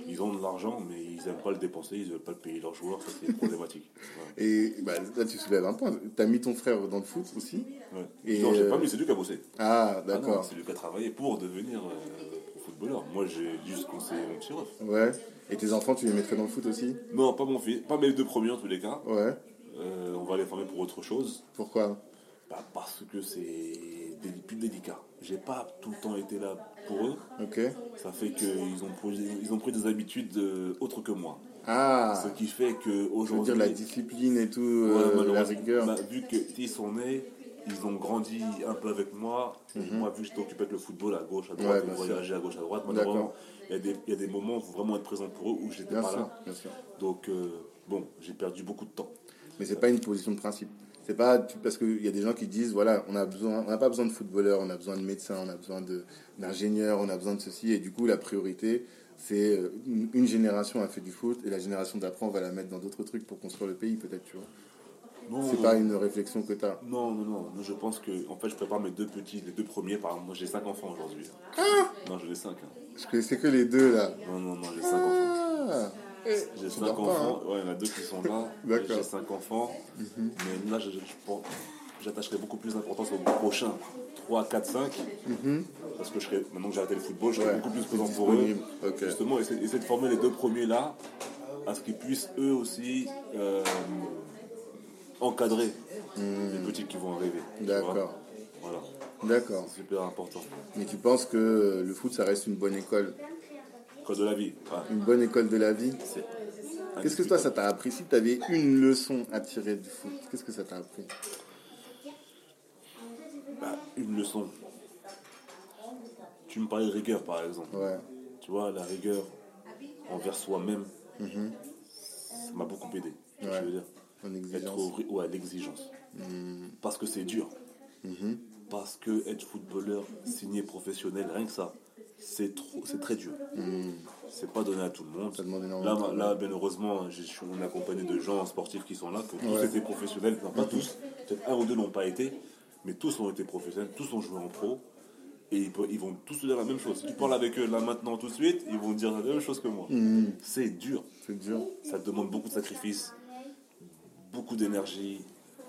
ils ont de l'argent, mais ils n'aiment pas le dépenser, ils ne veulent pas le payer leurs joueurs, ça c'est problématique. Ouais. [laughs] et bah, là, tu soulèves un point. Tu as mis ton frère dans le foot aussi Ouais. Et, non, euh, pas mis, c'est lui qui a bossé. Ah, Ah d'accord. c'est lui qui a travaillé pour devenir euh, footballeur. Moi j'ai juste conseillé mon petit ref. ouais. Et tes enfants, tu les mettrais dans le foot aussi? Non, pas mon fils, pas mes deux premiers en tous les cas. Ouais. Euh, on va les former pour autre chose. Pourquoi? Bah, parce que c'est plus délicat. J'ai pas tout le temps été là pour eux. Ok. Ça fait qu'ils ont, pris- ils ont pris des habitudes euh, autres que moi. Ah, Ce qui fait je veux qu'aujourd'hui. dire la discipline et tout, Ouais, euh, la rigueur. bah, vu qu'ils sont nés, ils ont grandi un peu avec moi. Et Moi, vu que j'étais occupé avec le football à gauche, à droite. Ouais, voyager à gauche, à droite, il y, a des- il y a des moments où il faut vraiment être présent pour eux où j'étais pas sûr, là. bien sûr. Donc, euh, bon, j'ai perdu beaucoup de temps. Mais c'est pas une position de principe. C'est pas parce qu'il y a des gens qui disent voilà, on a besoin, on n'a pas besoin de footballeurs, on a besoin de médecins, on a besoin d'ingénieurs, on a besoin de ceci, et du coup la priorité c'est euh, une, une génération a fait du foot et la génération d'après on va la mettre dans d'autres trucs pour construire le pays peut-être tu vois. C'est pas une réflexion que tu as. Non, non, non. Je pense que, en fait, je prépare mes deux petits, les deux premiers. Par moi, j'ai cinq enfants aujourd'hui. Ah non, j'en ai cinq. hein. Je connaissais que les deux là. Non, non, non, j'ai cinq enfants. Ah, J'ai cinq pas, enfants. hein. Ouais, il y en a deux qui sont là. [laughs] D'accord. J'ai cinq enfants. Mais là, je, je j'attacherai beaucoup plus d'importance aux prochains 3, 4, 5. Parce que je serai, maintenant que j'ai arrêté le football, je serai Ouais. beaucoup plus présent pour eux. Justement, essayer, essayer de former les deux premiers là, à ce qu'ils puissent eux aussi euh, encadrer les petits qui vont arriver. D'accord. Voilà, D'accord. c'est super important. Mais tu penses que le foot, ça reste une bonne école? Code de la vie. ouais. Une bonne école de la vie? Qu'est-ce que toi, ça t'a appris? Si tu avais une leçon à tirer du foot, qu'est-ce que ça t'a appris? Bah, une leçon. Tu me parlais de rigueur par exemple. Ouais. Tu vois, la rigueur envers soi-même, ça m'a beaucoup aidé. Je veux dire? En Être exigence. au ri- ouais, à l'exigence. Parce que c'est dur. Parce que être footballeur signé professionnel, rien que ça, c'est trop, c'est très dur. C'est pas donné à tout le monde. Là, là, bien heureusement, je suis accompagné de gens sportifs qui sont là, qui ont tous Ouais. été professionnels, non pas tous, peut-être un ou deux n'ont pas été, mais tous ont été professionnels, tous ont joué en pro, et ils, peuvent- ils vont tous te dire la même chose. Si tu parles avec eux là maintenant tout de suite, ils vont te dire la même chose que moi. C'est dur, C'est dur. ça demande beaucoup de sacrifices, beaucoup d'énergie,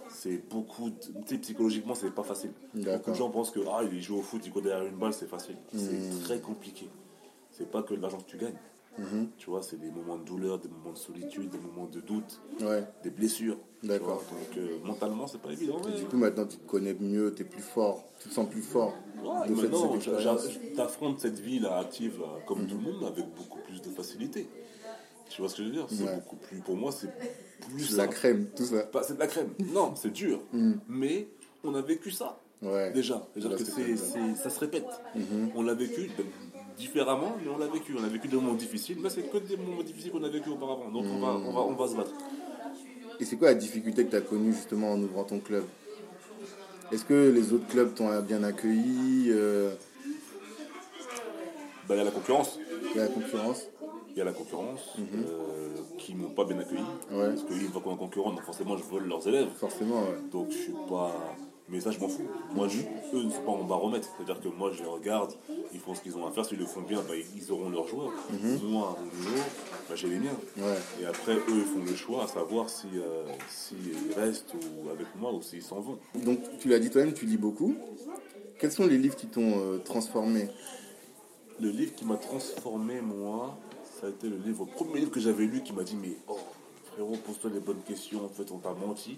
c'est beaucoup, de- psychologiquement c'est pas facile. Beaucoup de gens pensent que ah il joue au foot, il court derrière une balle, c'est facile. C'est très compliqué. C'est pas que de l'argent que tu gagnes. Tu vois, c'est des moments de douleur, des moments de solitude, des moments de doute, Ouais. des blessures. D'accord. Donc euh, mentalement, c'est pas évident. Et du coup, maintenant, tu te connais mieux, tu es plus fort, tu te sens plus fort. Ouais, de maintenant, cette t'affrontes vie là active là, comme tout le monde avec beaucoup plus de facilité. Tu vois ce que je veux dire? C'est Ouais. beaucoup plus. Pour moi, c'est plus La simple. crème, tout ça. Pas- c'est de la crème. Non, c'est dur. Mais on a vécu ça. Ouais. Déjà. Que c'est c'est, ça. c'est- se répète. On l'a vécu ben, différemment, mais on l'a vécu. On a vécu des moments difficiles, mais c'est que des moments difficiles qu'on a vécu auparavant. Donc on, va, on, va, on va se battre. Et c'est quoi la difficulté que tu as connue justement en ouvrant ton club? Est-ce que les autres clubs t'ont bien accueilli euh, Ben, Il y a la concurrence. Il y a la concurrence Il y a la concurrence euh, qui m'ont pas bien accueilli. Ouais. Parce qu'ils me voient comme un concurrent, donc forcément je vole leurs élèves. Forcément, ouais. Donc je suis pas. Mais ça, je m'en fous. Moi, je- eux ne sont pas mon baromètre. C'est-à-dire que moi, je les regarde, ils font ce qu'ils ont à faire. S'ils le font bien, bah, ils auront leurs joueurs. Moi, à mon niveau, bah, j'ai les miens. Ouais. Et après, eux, ils font le choix à savoir si, euh, s'ils restent ou avec moi ou s'ils s'en vont. Donc, tu l'as dit toi-même, tu lis beaucoup. Quels sont les livres qui t'ont euh, transformé? Le livre qui m'a transformé, moi, ça a été le livre, le premier livre que j'avais lu qui m'a dit Mais oh, frérot, pose-toi les bonnes questions, en fait, on t'a menti.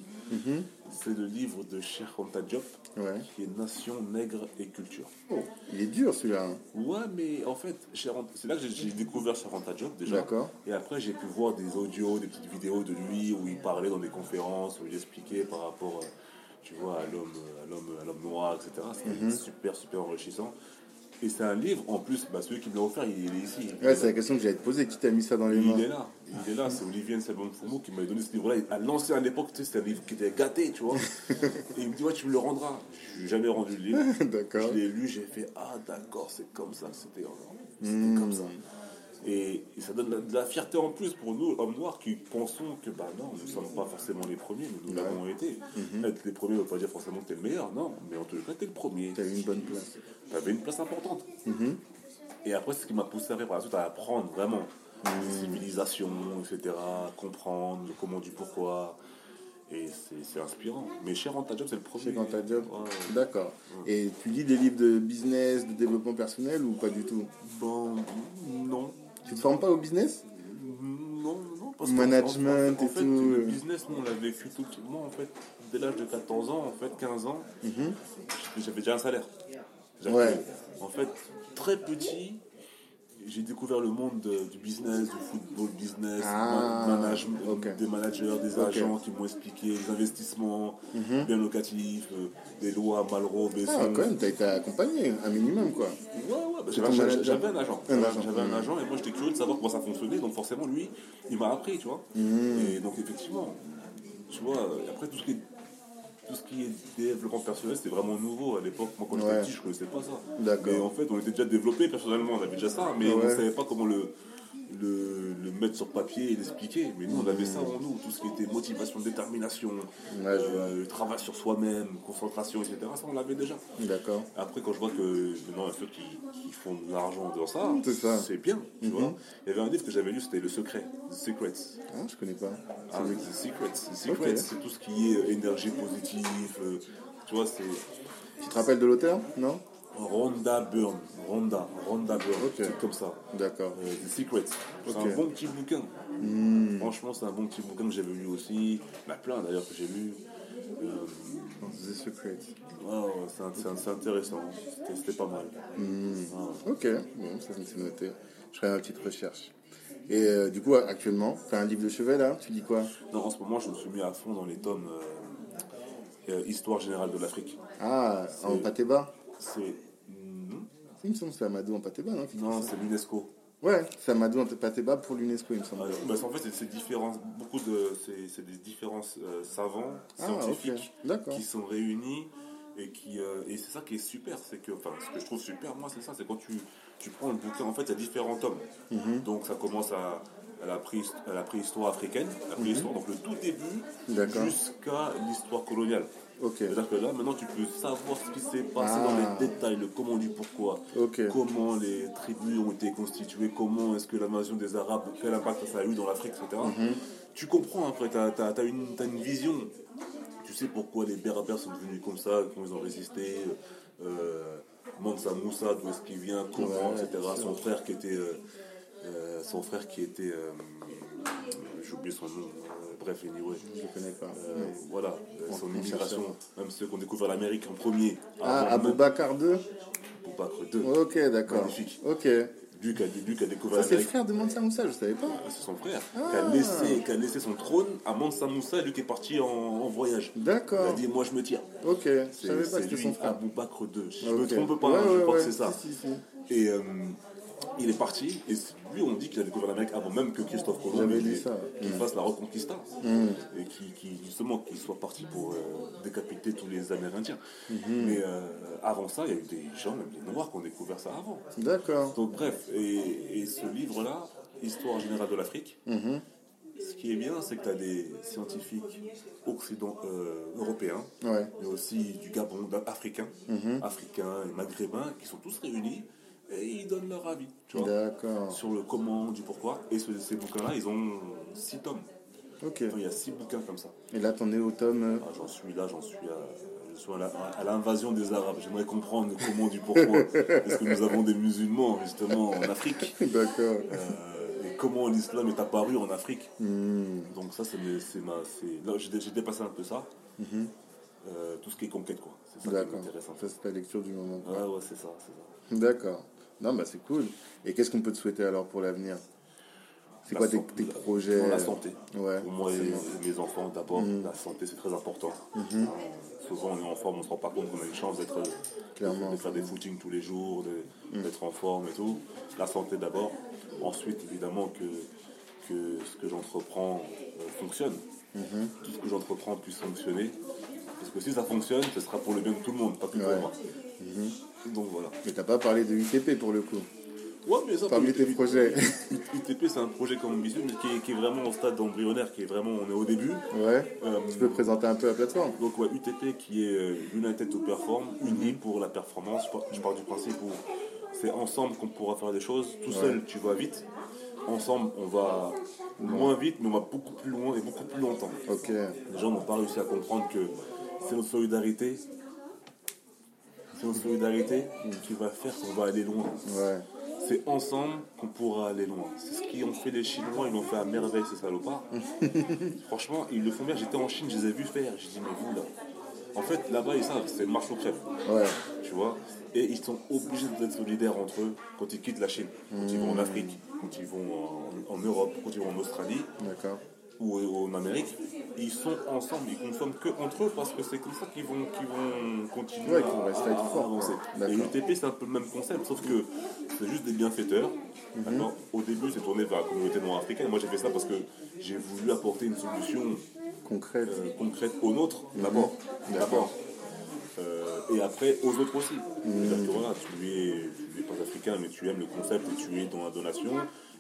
C'est le livre de Anta Diop, Ouais. qui est Nation, Nègre et Culture. Oh, il est dur celui-là. hein. Ouais, mais en fait, c'est là que j'ai- découvert Anta Diop déjà. D'accord. Et après, j'ai pu voir des audios, des petites vidéos de lui où il parlait dans des conférences, où il expliquait par rapport, euh, tu vois, à l'homme, à l'homme, à l'homme noir, etc. C'était Mhm. super, super enrichissant. Et c'est un livre, en plus, bah, celui qui me l'a offert, il est ici. Ouais, c'est la question que j'allais te poser. Qui t'a mis ça dans les Il mains est là, il est là, c'est Olivier Nselbon Fumo qui m'avait donné ce livre-là. À l'ancien à l'époque, tu sais, c'était un livre qui était gâté, tu vois. [laughs] Et il me dit, ouais, tu me le rendras. Je lui ai jamais rendu le livre. [laughs] D'accord. Je l'ai lu, j'ai fait, ah d'accord, c'est comme ça que c'était. C'était Hmm. comme ça. Et, et ça donne de la, de la fierté en plus pour nous, hommes noirs, qui pensons que, bah non, nous ne sommes pas forcément les premiers, mais nous l'avons été. Être les premiers ne veut pas dire forcément que tu es le meilleur, non. Mais en tout cas, tu es le premier. T'as eu une bonne place. Tu avais une place importante. Et après, c'est ce qui m'a poussé après, par la suite à apprendre vraiment. Civilisation, etc. Comprendre le comment du pourquoi. Et c'est c'est inspirant. Mais Cher Anta Job, c'est le premier. Cheikh Anta Diop. Ouais. D'accord. Et tu lis des livres de business, de développement personnel ou pas du tout? Bon, non. Tu te formes pas au business? Non, non, parce que Management en, en et fait, tout, Le euh. business, nous, on l'a vécu tout. Moi, en fait, dès l'âge de 14 ans, en fait, 15 ans, j'avais déjà un salaire. Ouais. En fait, très petit, j'ai découvert le monde de- du business, du football business, Ah, management, des managers, des agents qui m'ont expliqué les investissements, bien locatifs, euh, les lois Malraux, BCE. Ah, quand même, t'as été accompagné, un minimum quoi. Ouais, ouais, bah, j'avais, un agent. Un J'avais- agent, J'avais un mm. agent et moi j'étais curieux de savoir comment ça fonctionnait. Donc forcément, lui, il m'a appris, tu vois. Mm. Et donc effectivement, tu vois, euh, après tout ce qui est, tout ce qui est développement personnel, c'était vraiment nouveau à l'époque. Moi, quand Ouais. j'étais petit, je connaissais pas ça. Mais en fait, on était déjà développé personnellement, on avait déjà ça, mais on ne savait pas comment le, le, le mettre sur papier et l'expliquer. Mais nous, on avait ça en nous, tout ce qui était motivation, détermination, Ouais, euh, travail sur soi-même, concentration, etc. Ça, on l'avait déjà. D'accord. Après, quand je vois que maintenant, ceux qui, qui font de l'argent dans ça, C'est bien, tu vois. Il y avait un livre que j'avais lu, c'était Le Secret, The Secrets. Ah, je connais pas. Ah, The Secrets, The Secrets, c'est tout ce qui est énergie positive, euh, Tu vois, c'est Tu te rappelles de l'auteur Non? Rhonda Byrne. Rhonda, Rhonda Byrne, Ok. un truc comme ça. D'accord. Euh, The Secret. C'est un bon petit bouquin. Hmm. Franchement, c'est un bon petit bouquin que j'avais lu aussi. Bah, plein d'ailleurs que j'ai lu. Euh, The Secret. ouais, c'est intéressant. C'était- pas mal. Hmm. Ouais. Ok, bon, ça c'est noté. Je ferai une petite recherche. Et euh, du coup, actuellement, tu as un livre de chevet là? Tu dis quoi? Non, en ce moment, je me suis mis à fond dans les tomes euh, euh, Histoire générale de l'Afrique. Ah, en pâté bas? C'est. Hmm, Il me semble que c'est Amadou en non Non, c'est l'UNESCO. Ouais, c'est Amadou en pâté bas pour l'UNESCO, il me semble. Fait, c'est- différents, beaucoup de, c'est des différents euh, savants, Ah, scientifiques, qui sont réunis et qui, euh, et c'est ça qui est super, c'est que, enfin, ce que je trouve super, moi, c'est ça, c'est quand tu, tu prends le bouquin, en fait, il y a différents tomes. Mhm. Donc, ça commence à, à la, à la préhistoire africaine, la préhistoire, donc le tout début, Mhm. Jusqu'à l'histoire coloniale. C'est-à-dire que là, maintenant, tu peux savoir ce qui s'est passé Ah. dans les détails, le comment du pourquoi comment les tribus ont été constituées, comment est-ce que l'invasion des Arabes, quel impact ça a eu dans l'Afrique, etc. Mhm. Tu comprends après, tu as, une, t'as une vision. Tu sais pourquoi les Berbères sont devenus comme ça, comment ils ont résisté, euh, Mansa Moussa, d'où est-ce qu'il vient, comment, Ouais, etc. bien sûr. Son frère qui était... euh, euh, son frère qui était... euh, J'ai oublié son nom. Bref, anyway. Je connais pas. Euh, voilà, euh, son on immigration, même ceux qui ont découvert l'Amérique en premier. Ah, Aboubacar 2 Boubacar II. Ok, d'accord. Magnifique. Ok. Qui a, qui découvert Ça, c'est le l'Amérique. frère de Mansa Moussa, je savais pas. C'est son frère qui, Ah. a laissé, qui a laissé son trône à Mansa Moussa, lui qui est parti en, en voyage. Il a D'accord. dit Moi je me tire. Ok, je savais pas que c'était son frère. Aboubakr II. Je me Ok. trompe pas, Ouais, hein, je crois ouais, que c'est ça. si, si, si. Et euh, il est parti, et lui on dit qu'il a découvert l'Amérique avant même que Christophe Colomb qu'il Mm. fasse la Reconquista. Mm. Et qui, qui- justement qu'il soit parti pour euh, décapiter tous les Amérindiens. Mhm. Mais euh, avant ça, il y a eu des gens, même des Noirs, qui ont découvert ça avant. D'accord. Donc bref, et, et ce livre-là, Histoire générale de l'Afrique, Mhm. ce qui est bien, c'est que tu as des scientifiques occident, euh, européens, Ouais. mais aussi du Gabon, africains, Mhm. africains et maghrébins, qui sont tous réunis et ils donnent leur avis, tu vois, D'accord. sur le comment, du pourquoi. Et ce- ces bouquins-là, ils ont six tomes. Ok. Il y a six bouquins comme ça. Et là, t'en es au tome. euh, Ah, j'en suis là, j'en suis à, je suis à la- l'invasion des Arabes. J'aimerais comprendre le comment, du pourquoi. [laughs] Parce que nous avons des musulmans, justement, en Afrique. [laughs] D'accord. Euh, et comment l'islam est apparu en Afrique. Hmm. Donc ça, c'est ma... Là, j'ai dépassé un peu ça. Euh, tout ce qui est conquête, quoi. C'est ça qui m'intéresse, Ça, c'est ta lecture du moment. Ouais, ouais, c'est ça, c'est ça. D'accord. Non, bah c'est cool. Et qu'est-ce qu'on peut te souhaiter alors pour l'avenir? C'est La quoi tes, santé- tes la- projets? pour la santé. Ouais. Pour moi et mes enfants, d'abord, Mhm. la santé, c'est très important. Euh, souvent, on est en forme, on ne se rend pas compte qu'on a une chance d'être, Clairement, de faire des footings tous les jours, de- d'être en forme et tout. La santé d'abord. Ensuite, évidemment, que, que ce que j'entreprends euh, fonctionne. Mhm. Tout ce que j'entreprends puisse fonctionner. Parce que si ça fonctionne, ce sera pour le bien de tout le monde, pas que Ouais. pour moi. Donc voilà. Mais t'as pas parlé de UTP pour le coup. Ouais, mais ça, Parmi tes projets. [laughs] UTP, c'est un projet comme ambitieux, mais qui est, qui est vraiment au stade embryonnaire, qui est vraiment, on est au début. Ouais. Euh, Tu peux présenter un peu la plateforme donc ouais, UTP qui est euh, United to Perform, unis Mhm. pour la performance. Je pars, je pars du principe où c'est ensemble qu'on pourra faire des choses. Tout Ouais. seul, tu vas vite. Ensemble, on va moins vite, mais on va beaucoup plus loin et beaucoup plus longtemps. Ok. Les gens n'ont pas réussi à comprendre que c'est notre solidarité. C'est notre solidarité qui va faire qu'on va aller loin. Ouais. C'est ensemble qu'on pourra aller loin. C'est ce qu'ils ont fait les Chinois, ils l'ont fait à merveille ces salopards. [laughs] Franchement, ils le font bien. J'étais en Chine, je les ai vus faire. J'ai dit, mais vous là. En fait, là-bas, ils savent, c'est une marche au crève. Ouais. Tu vois? Et ils sont obligés d'être solidaires entre eux quand ils quittent la Chine, quand ils vont en Afrique, quand ils vont en, en Europe, quand ils vont en Australie D'accord. Ou en Amérique. Ils sont ensemble, ils consomment que entre eux parce que c'est comme ça qu'ils vont, qu'ils vont continuer Ouais, à, vont rester à- à avancer. Et D'accord. UTP, c'est un peu le même concept, sauf que c'est juste des bienfaiteurs. Mhm. D'accord Au début, c'est tourné vers la communauté noire africaine. Moi, j'ai fait ça parce que j'ai voulu apporter une solution Concrète. euh, concrète aux nôtres, d'abord. Mhm. D'accord. Euh, et après aux autres aussi. C'est-à-dire que voilà, tu es, tu es pas africain, mais tu aimes le concept et tu es dans la donation.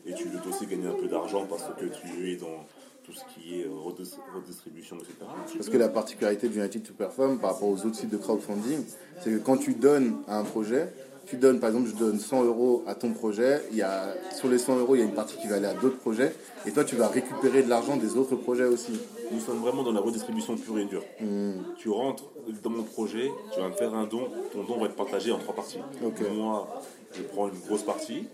Et tu veux aussi gagner un peu d'argent parce que tu es dans tout ce qui est euh, redis- redistribution, etc. Parce que la particularité du United to Perform par rapport aux autres sites de crowdfunding, c'est que quand tu donnes à un projet, tu donnes, par exemple, je donne 100 euros à ton projet, il y a, sur les 100 euros, il y a une partie qui va aller à d'autres projets, et toi, tu vas récupérer de l'argent des autres projets aussi. Nous sommes vraiment dans la redistribution pure et dure. Hmm. Tu rentres dans mon projet, tu vas me faire un don, ton don va être partagé en trois parties. Moi, je prends une grosse partie,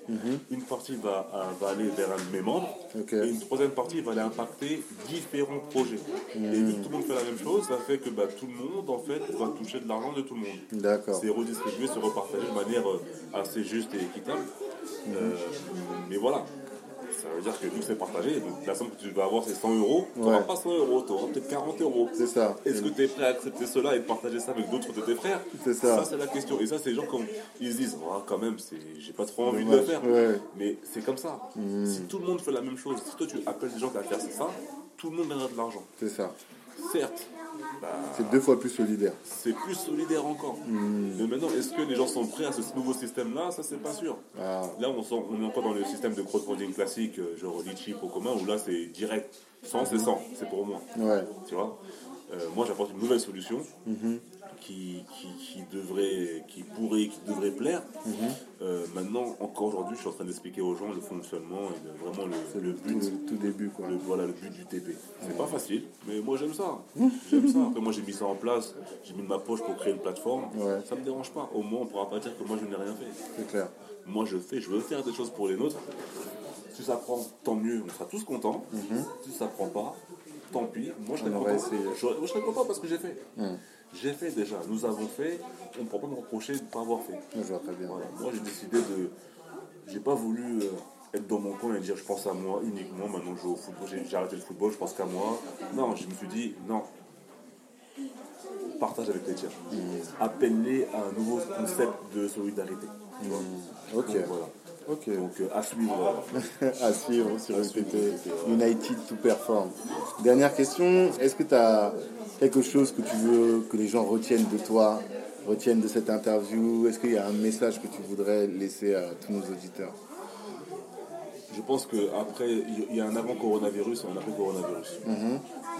une partie va, euh, va aller vers un de mes membres, et une troisième partie va aller impacter différents projets. Et vu que tout le monde fait la même chose, ça fait que bah, tout le monde, en fait, va toucher de l'argent de tout le monde. D'accord. C'est redistribué, c'est repartagé de manière euh, assez juste et équitable. Euh, mais voilà. Ça veut dire que vu que c'est partagé, donc la somme que tu vas avoir c'est 100 euros, tu n'auras Ouais. pas 100 euros, tu auras peut-être 40 euros. C'est ça. Est-ce que tu es prêt à accepter cela et partager ça avec d'autres de tes frères C'est ça. c'est la question. Et ça, c'est les gens comme ils se disent, Ah, quand même, j'ai pas trop envie de le faire. Ouais. Mais c'est comme ça. Si tout le monde fait la même chose, si toi tu appelles des gens à faire ça, tout le monde gagnera de l'argent. C'est ça. Certes, bah, C'est deux fois plus solidaire. c'est plus solidaire encore. Mais maintenant, est-ce que les gens sont prêts à ce nouveau système-là? Ça, c'est pas sûr. Ah. Là, on, sent- on est encore dans le système de crowdfunding classique, euh, genre Litchi, au commun, où là, c'est direct. 100, c'est 100, c'est pour moi. Ouais. Tu vois? Euh, Moi, j'apporte une nouvelle solution qui, qui, qui devrait, qui pourrait, qui devrait plaire. Euh, maintenant, encore aujourd'hui, je suis en train d'expliquer aux gens le fonctionnement et vraiment le, le Tout, but. le- tout début, quoi. le- voilà le but du TP. C'est pas facile, mais moi [laughs] j'aime ça. J'aime ça. Après, moi j'ai mis ça en place, j'ai mis de ma poche pour créer une plateforme. Ouais. Ça me dérange pas. Au moins, on pourra pas dire que moi je n'ai rien fait. C'est clair. Moi je fais, je veux faire des choses pour les nôtres. Si ça prend, tant mieux, on sera tous contents. Si ça prend pas, tant pis. Moi je serai Mhm. Content. Je, moi, je serai content parce que j'ai fait. J'ai fait déjà, nous avons fait, on ne pourra pas me reprocher de ne pas avoir fait. Je vois très bien. Voilà. Moi j'ai décidé de. J'ai pas voulu euh, être dans mon coin et dire je pense à moi uniquement, maintenant je joue au football, j'ai arrêté le football, je pense qu'à moi. Non, je me suis dit non. Partage avec les tiens. Appelle-les à un nouveau concept de solidarité. vois. Ok. Donc, voilà. Ok. Donc euh, à suivre. [laughs] à suivre sur À suivre. United to perform. Dernière question. Est-ce que tu as quelque chose que tu veux que les gens retiennent de toi, retiennent de cette interview? Est-ce qu'il y a un message que tu voudrais laisser à tous nos auditeurs? Je pense qu'après, il y a un avant coronavirus et un après coronavirus.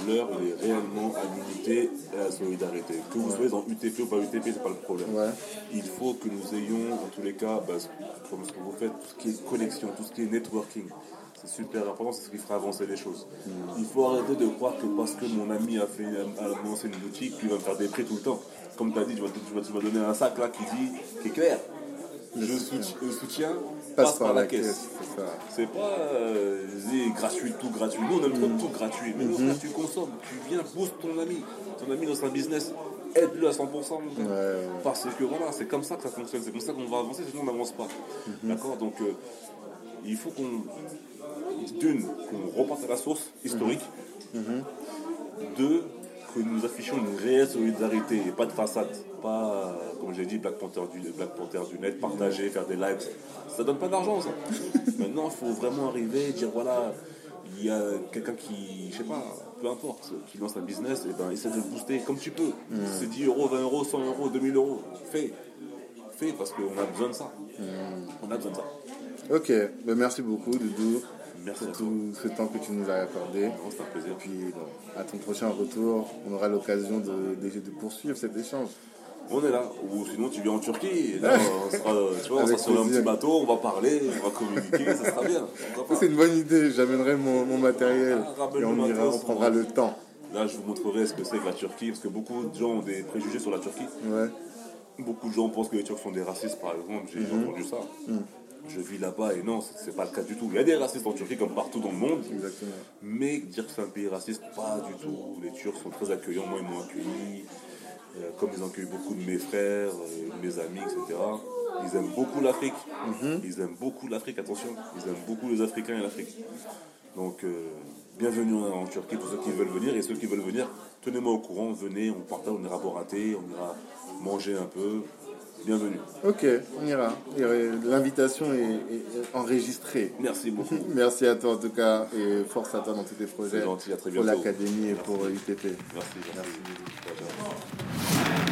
L'heure, il est réellement à l'unité et à la solidarité. Que vous soyez dans UTP ou pas UTP, c'est pas le problème. Ouais. Il faut que nous ayons, en tous les cas, bah, comme ce que vous faites, tout ce qui est connexion, tout ce qui est networking. C'est super important, c'est ce qui fera avancer les choses. Il faut arrêter de croire que parce que mon ami a, fait, a lancé une boutique, qu'il va me faire des prêts tout le temps. Comme tu as dit, tu vas, tu vas- tu vas donner un sac là qui dit, qui est clair. Je soutiens, le soutien passe, par, la caisse. C'est pas euh, gratuit, tout gratuit. Nous, on aime trop tout gratuit. Mais nous, Mhm. frère, tu consommes, tu viens, booste ton ami. Ton ami dans un business, aide-le à 100%. mon gars. Ouais, ouais. Parce que voilà, c'est comme ça que ça fonctionne. C'est comme ça qu'on va avancer, sinon on n'avance pas. Mhm. D'accord? Donc, euh, il faut qu'on. D'une, qu'on reparte à la source historique. Mhm. Deux, que nous affichions une réelle solidarité et pas de façade. Pas, comme j'ai dit, Black Panther du, Black Panther du net, partager, faire des likes. Ça donne pas d'argent, ça. [laughs] Maintenant, il faut vraiment arriver et dire voilà, il y a quelqu'un qui, je sais pas, peu importe, qui lance un business, et ben essaie de le booster comme tu peux. C'est 10 euros, 20 euros, 100 euros, 2000 euros. Fais. Fais parce qu'on a besoin de ça. On a besoin de ça. Ok. Ben, merci beaucoup, Doudou, Merci à pour tout ce temps que tu nous as accordé. Non, C'est un plaisir. Puis bon, à ton prochain retour, on aura l'occasion de, de, de poursuivre cet échange. On est là. Ou sinon, tu viens en Turquie. et Là, on sera, tu vois, on sera sur un petit bateau, on va parler, on va communiquer, ça sera bien. C'est une bonne idée, j'amènerai mon, mon matériel Ah, et on ira, on prendra le temps. Là, je vous montrerai ce que c'est que la Turquie, parce que beaucoup de gens ont des préjugés sur la Turquie. Ouais. Beaucoup de gens pensent que les Turcs sont des racistes, par exemple. J'ai Mhm. entendu ça. Je vis là-bas et non, c'est pas le cas du tout. Il y a des racistes en Turquie comme partout dans le monde. Exactement. Mais dire que c'est un pays raciste, pas du tout. Les Turcs sont très accueillants. Moi, ils m'ont accueilli. euh, comme ils ont accueilli beaucoup de mes frères, euh, de mes amis, etc. Ils aiment beaucoup l'Afrique. Ils aiment beaucoup l'Afrique, attention. Ils aiment beaucoup les Africains et l'Afrique. Donc, euh, bienvenue en, en Turquie pour ceux qui veulent venir. Et ceux qui veulent venir, tenez-moi au courant. Venez, on partage, on ira borater, on ira manger un peu. Bienvenue. Ok, on ira. Euh, L'invitation est, est enregistrée. Merci beaucoup. [laughs] Merci à toi en tout cas et force à toi dans tous tes projets gentil, à très pour l'académie et pour UTP. Merci, merci. Ciao.